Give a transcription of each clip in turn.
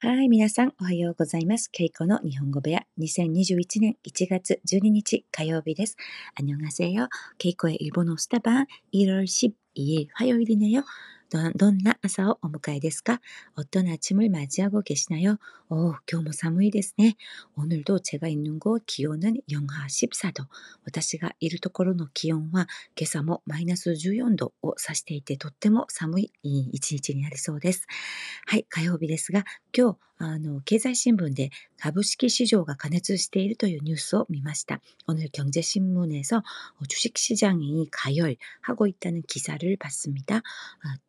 はい、皆さん、おはようございます。ケイコの日本語部屋、2021年1月12日火曜日です。안녕하세 요。 ケイコ의일본어스타방1월12일화요일이네요 どんな朝をお迎えですか어떤아침을맞이하고계시나요お今日も寒いですね。오늘도제가있는곳기온은영하14度。私がいるところの気温は今朝もマイナス14度を指していてとっても寒い一日になりそうです。はい、火曜日ですが、今日、 あの、経済新聞で株式市場が過熱しているというニュースを見ました。오늘경제신문에서주식시장이가열하고있다는기사를봤습니다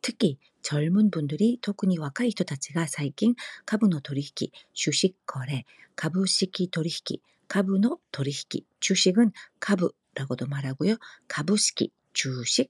특히젊은분들이特に若い人たちが最近株の取引、주식 거래、株式取引、株の取引、주식은株라고도말하고요株式、주식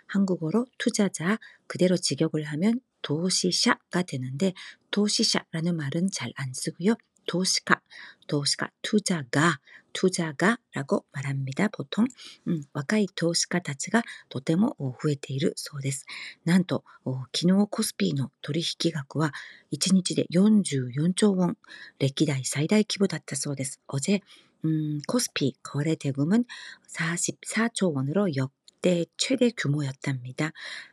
한국어로 투자자 그대로 직역을 하면 도시샤가 되는데 도시샤라는 말은 잘 안 쓰고요. 도시가, 도시가, 투자가, 투자가라고 말합니다. 보통 음, 若い投資家たちがとても増えているそうです。なんと、昨日コスピーの取引額は1日で44兆ウォン、歴代最大規模だったそうです。어제 음, 코스피 거래 대금은 44조 원으로 역 때 최대 규모였답니다.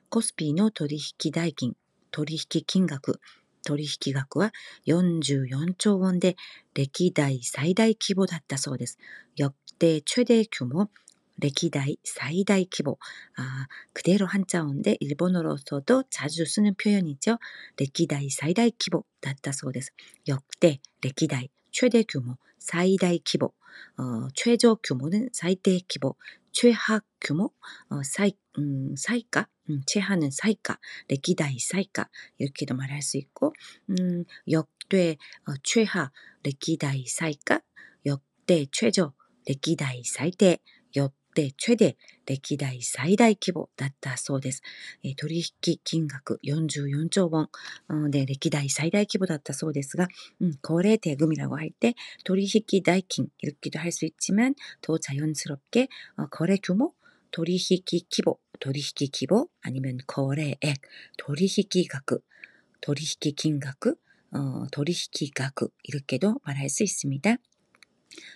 코스피의 도리히키代金, 도리히키 金額, 도리히키 額は 44조 원대 歴代 最大 規模だったそうです. 역대 최대 규모, 歴代 最大 規模. 아, 그대로 한자어인데 일본어로서도 자주 쓰는 표현이죠. 歴代 最大 規模だったそうです. 역대, 歴代 최대 규모, 最大 規模. 어, 최저 규모는 最低 規模, 최하 규모, 어, 最、음, 最下, 음, 최하는 最下, 歴代最下, 이렇게도 말할 수 있고, 음, 역대 어, 최하, 歴代最下, 역대 최저, 歴代最低, 최대, 歴代最大規模だったそうです。えー、取引金額44兆ウォンで歴代最大規模だったそうですが、음 거래 대금이라고 할 때取引 代金 이렇게도 할 수 있지만 더 자연스럽게 어, 거래 규모取引 規模,取引 規模 아니면 거래액,取引 額,取引 金額, 어, 取引 額 이렇게도 말할 수 있습니다.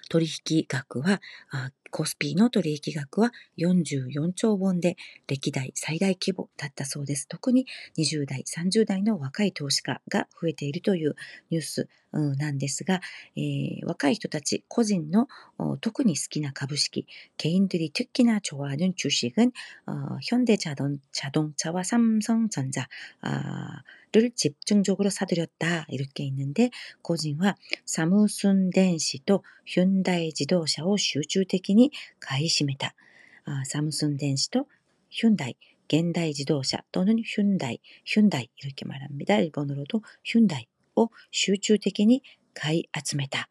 取引額は、コスピーの取引額は44兆ウォンで歴代最大規模だったそうです。特に20代、30代の若い投資家が増えているというニュースなんですが、えー、若い人たち個人の特に好きな株式、개인들이특히나좋아하는주식은어현대자동자동차와삼성전자아 를 집중적으로 사들였다 이렇게 있는데 고진화 사무순電子또 현대 지도샤を 集中的に 가이심했다. 아, 사무순電子또 현대 현대 지도샤 또는 현대 현대 이렇게 말합니다. 일본어로도 현대を 集中的に 가이 集めた.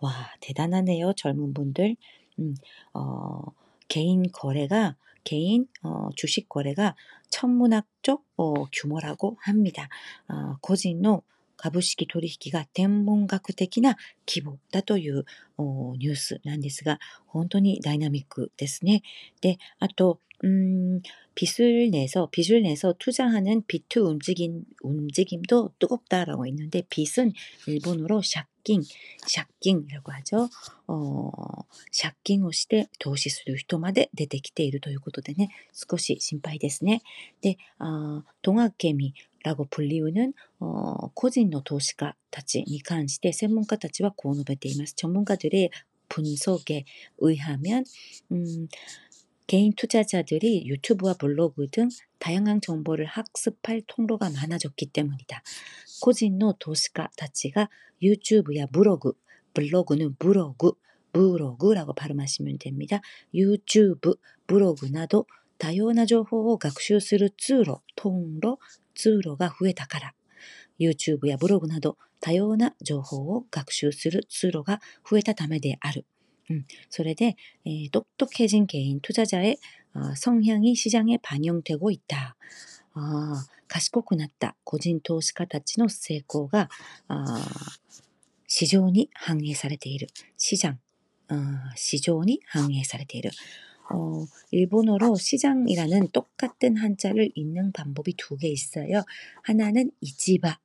와, 대단하네요. 젊은 분들. 음, 어, 개인 거래가 개인 어, 주식 거래가 천문학적 어, 규모라고 합니다. 어, 고진의 株式取引が天文学的な規模だというニュースなんですが、本当にダイナミックですね。で、あと、 음 빚을 내서 빚을 내서 투자하는 비투 움직임 움직임도 뜨겁다라고 있는데 빚은 일본어로 샤킹, 샤킹이라고 하죠. 어, 샤킹 をして投資する人まで出てきているということでね、少し心配ですね。で、 어, 동학개미라고 불리우는 어, 個人の投資家たちに関して専門家たちはこう述べています。 전문가들의 분석에 의하면 음, 개인 투자자들이 유튜브와 블로그 등 다양한 정보를 학습할 통로가 많아졌기 때문이다. 코진노 도시가 다치가 유튜브야 블로그, 블로그는 블로그, 블로그라고 발음하시면 됩니다. 유튜브, 블로그 나도 多様な情報を学習する通路、통로、通路が増えたから。 YouTube やブログなど多様な情報を学習する通路が増えたためである。 うん、それで、えー、똑똑해진개인투자자의어성향이시장에반영되고있다あ賢くなった個人投資家たちの成功があ市場に反映されている。市場、市場に反映されている。어, 일본어로 시장이라는 똑같은 한자를 읽는 방법이 두 개 있어요. 하나는 이지바,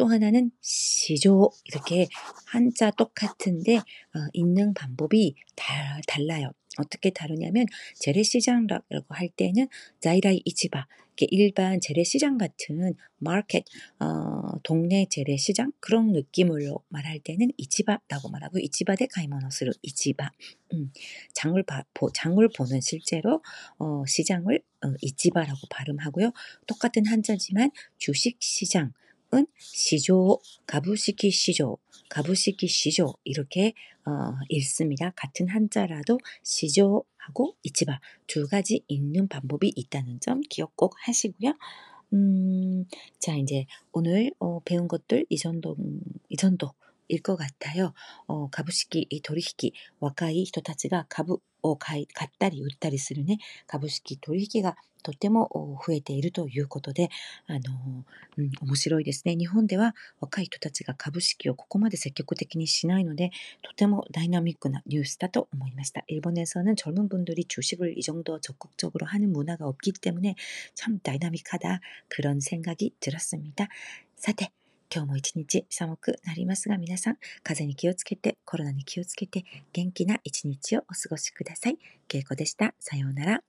또 하나는 시조 이렇게 한자 똑같은데 어, 읽는 방법이 다, 달라요. 어떻게 다르냐면 재래시장이라고 할 때는 자이라이 이치바 일반 재래시장 같은 마켓 어, 동네 재래시장 그런 느낌으로 말할 때는 이치바라고 말하고 이치바 대 가이모노스루 이치바 음, 장을 봐, 보, 장을 보는 실제로 어, 시장을 어, 이치바라고 발음하고요. 똑같은 한자지만 주식 시장 은 시조, 가부시키 시조, 가부시키 시조 이렇게 어, 읽습니다. 같은 한자라도 시조하고 이치바 두 가지 읽는 방법이 있다는 점 기억 꼭 하시고요. 음, 자 이제 오늘 어, 배운 것들 이 정도 음, 이 정도. 일것 같아요. 어, 가부시키 도리히키 와카이 히토타치가 가부 어 가이 갓다리 요리다리 쓰르네 가부시키 도리히키가 とても増えているということで、あの、うん、面白いですね。日本では若い人たちが株式をここまで積極的にしないので、とてもダイナミックなニュースだと思いました。일본에서는젊은분들이주식을이정도적극적으로하는문화가없기때문에참다이나믹하다그런생각이들었습니다さて、今日も一日寒くなりますが皆さん風邪に気をつけてコロナに気をつけて元気な一日をお過ごしください。けいこでした。さようなら。アンニョン。